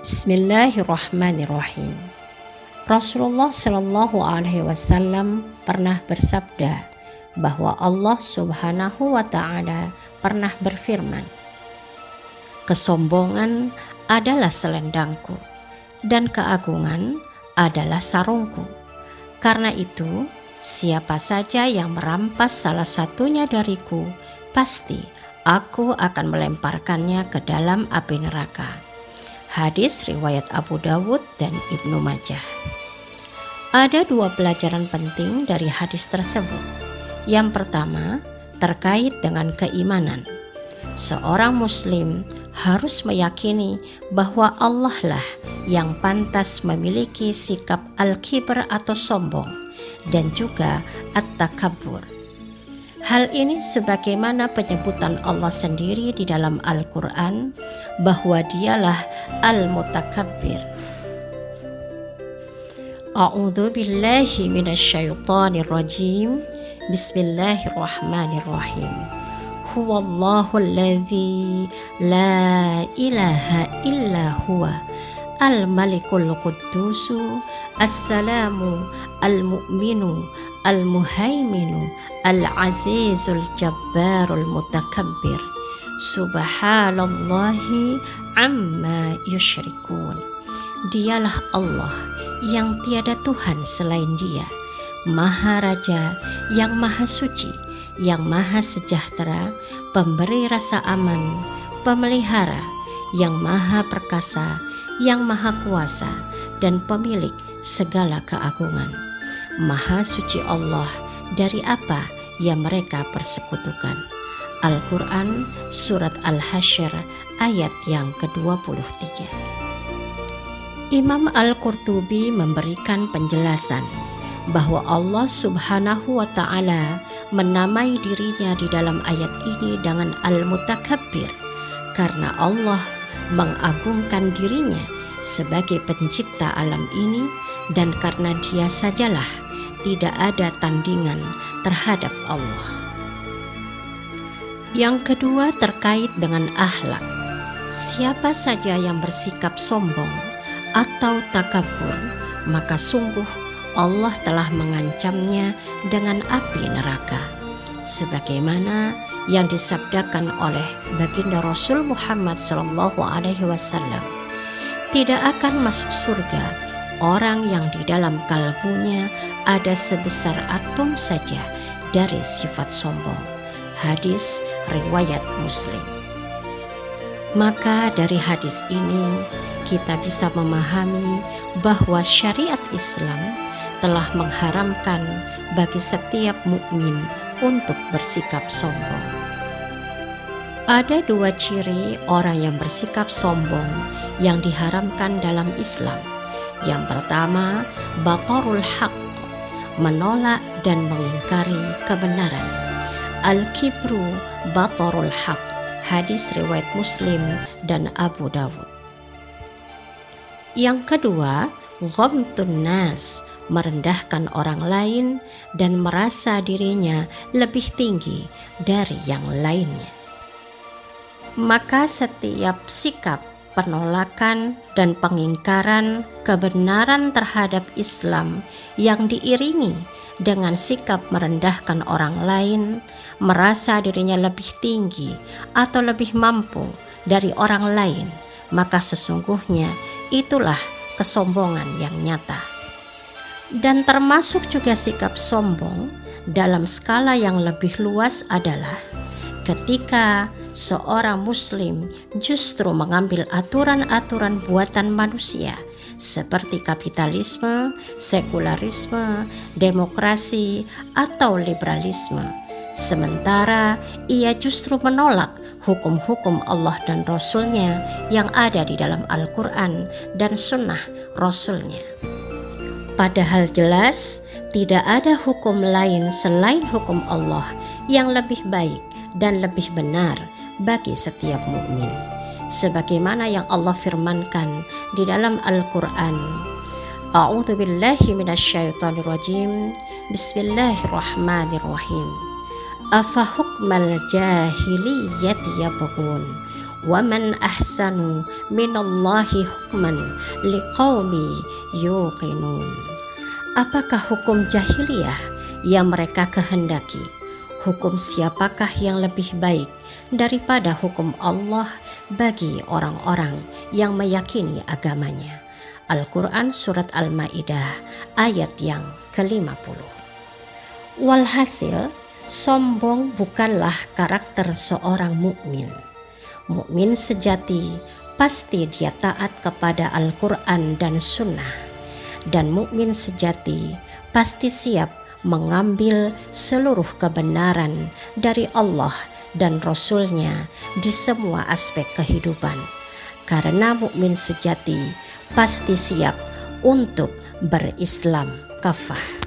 Bismillahirrahmanirrahim. Rasulullah Shallallahu Alaihi Wasallam pernah bersabda bahwa Allah Subhanahu Wa Taala pernah berfirman, "Kesombongan adalah selendangku, dan keagungan adalah sarungku. Karena itu, siapa saja yang merampas salah satunya dariku, pasti aku akan melemparkannya ke dalam api neraka." Hadis riwayat Abu Dawud dan Ibnu Majah. Ada dua pelajaran penting dari hadis tersebut. Yang pertama, terkait dengan keimanan. Seorang muslim harus meyakini bahwa Allah lah yang pantas memiliki sikap al-kibr atau sombong dan juga at-takabbur Hal ini sebagaimana penyebutan Allah sendiri di dalam Al-Quran bahwa dialah Al-Mutakabbir. A'udhu billahi minasyaitonir rajim. Bismillahirrahmanirrahim. Huwallahu alladhi la ilaha illa huwa al-malikul quddusu as-salamu al-mu'minu al-muhaiminu al-azizul jabbarul mutakabbir. Subhanallahi amma yushrikun dialah Allah yang tiada Tuhan selain dia. Maha Raja yang Maha Suci yang Maha Sejahtera pemberi rasa aman pemelihara yang Maha Perkasa yang Maha Kuasa dan pemilik segala keagungan Maha Suci Allah dari apa yang mereka persekutukan. Al-Quran Surat Al-Hasyr ayat yang ke-23 Imam Al-Qurtubi memberikan penjelasan bahwa Allah subhanahu wa ta'ala menamai dirinya di dalam ayat ini dengan Al-Mutakabbir karena Allah mengagungkan dirinya sebagai pencipta alam ini dan karena dia sajalah tidak ada tandingan terhadap Allah. Yang kedua terkait dengan akhlak. Siapa saja yang bersikap sombong atau takabur, maka sungguh Allah telah mengancamnya dengan api neraka. Sebagaimana yang disabdakan oleh baginda Rasul Muhammad SAW, tidak akan masuk surga orang yang di dalam kalbunya ada sebesar atom saja dari sifat sombong. Hadis riwayat Muslim. Maka dari hadis ini kita bisa memahami bahwa syariat Islam telah mengharamkan bagi setiap mukmin untuk bersikap sombong. Ada dua ciri orang yang bersikap sombong yang diharamkan dalam Islam. Yang pertama, batarul haq menolak dan mengingkari kebenaran. Al-kibru batarul haq. Hadis riwayat Muslim dan Abu Dawud. Yang kedua, ghamtun nas, merendahkan orang lain dan merasa dirinya lebih tinggi dari yang lainnya. Maka setiap sikap penolakan dan pengingkaran kebenaran terhadap Islam yang diiringi dengan sikap merendahkan orang lain, merasa dirinya lebih tinggi atau lebih mampu dari orang lain, maka sesungguhnya itulah kesombongan yang nyata. Dan termasuk juga sikap sombong dalam skala yang lebih luas adalah ketika seorang Muslim justru mengambil aturan-aturan buatan manusia seperti kapitalisme, sekularisme, demokrasi, atau liberalisme. Sementara ia justru menolak hukum-hukum Allah dan Rasul-Nya yang ada di dalam Al-Quran dan Sunnah Rasul-Nya. Padahal jelas tidak ada hukum lain selain hukum Allah yang lebih baik dan lebih benar bagi setiap mukmin. Sebagaimana yang Allah firmankan di dalam Al-Qur'an. A'udzu billahi minasyaitonir rajim. Bismillahirrahmanirrahim. Afa hukmal jahiliyati yabghun Waman ahsanu minallahi hukman liqaumi yuqinun. Apakah hukum jahiliyah yang mereka kehendaki? Hukum siapakah yang lebih baik daripada hukum Allah bagi orang-orang yang meyakini agamanya? Al-Quran Surat Al-Ma'idah ayat yang ke-50 Walhasil, sombong bukanlah karakter seorang mukmin. Mukmin sejati pasti dia taat kepada Al-Quran dan Sunnah, dan mukmin sejati pasti siap mengambil seluruh kebenaran dari Allah dan Rasul-Nya di semua aspek kehidupan. Karena mukmin sejati pasti siap untuk berislam kafah.